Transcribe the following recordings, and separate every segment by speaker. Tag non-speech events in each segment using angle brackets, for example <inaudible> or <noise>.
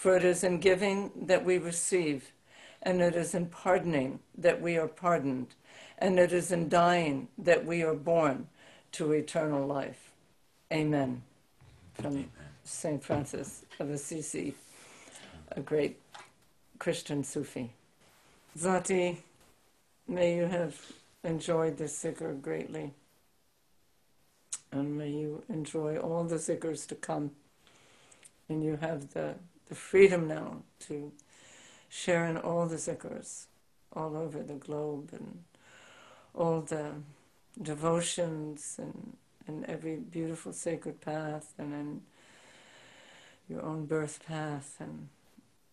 Speaker 1: For it is in giving that we receive, and it is in pardoning that we are pardoned, and it is in dying that we are born to eternal life. Amen. From St. Francis of Assisi, a great Christian Sufi. Zati, may you have enjoyed this zikr greatly. And may you enjoy all the zikrs to come. And you have the, the freedom now to share in all the zikrs all over the globe and all the devotions and, and every beautiful sacred path and in your own birth path. And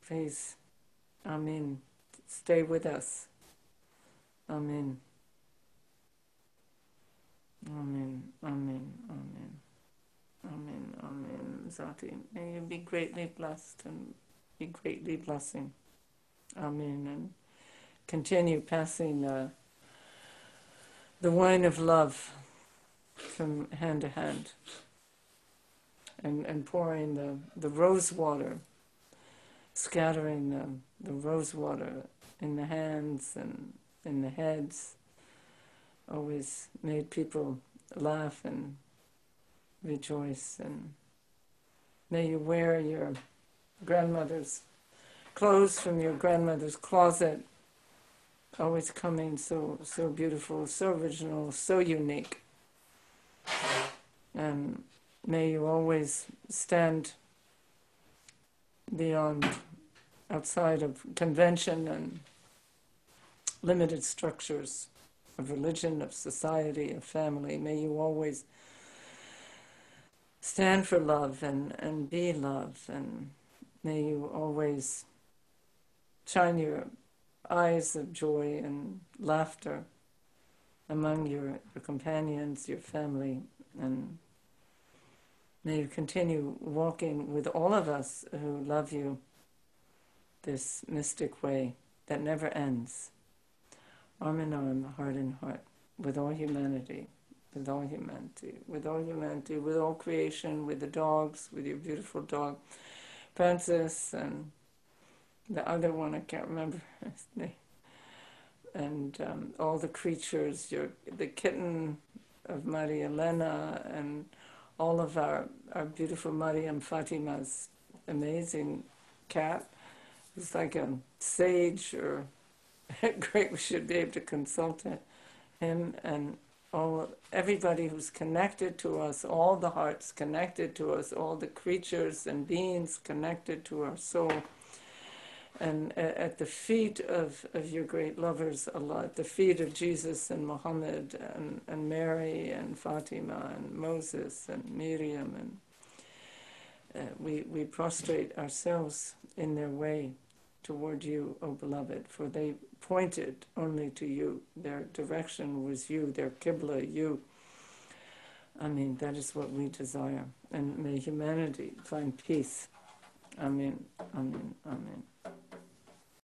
Speaker 1: please, Amen. Stay with us. Amen. Amen, amen, amen, amen, amen. Zati, may you be greatly blessed and be greatly blessing. Amen. And continue passing uh, the wine of love from hand to hand and, and pouring the, the rose water, scattering the, the rose water in the hands and in the heads always made people laugh and rejoice. And may you wear your grandmother's clothes from your grandmother's closet, always coming so so beautiful, so original, so unique. And may you always stand beyond outside of convention and limited structures of religion, of society, of family. May you always stand for love and, and be love, and may you always shine your eyes of joy and laughter among your, your companions, your family, and may you continue walking with all of us who love you this mystic way that never ends. Arm in arm, heart in heart, with all humanity, with all humanity, with all humanity, with all creation, with the dogs, with your beautiful dog, Francis, and the other one, I can't remember <laughs> his name, and um, all the creatures, your the kitten of Maria Elena, and all of our, our beautiful Mariam Fatima's amazing cat. It's like a sage or <laughs> great we should be able to consult him and all everybody who's connected to us, all the hearts connected to us, all the creatures and beings connected to our soul. And at the feet of, of your great lovers, Allah, at the feet of Jesus and Muhammad and, and Mary and Fatima and Moses and Miriam, and uh, we, we prostrate ourselves in their way toward you, O beloved, for they pointed only to you. Their direction was you, their Qibla, you. I mean, that is what we desire. And may humanity find peace. I mean,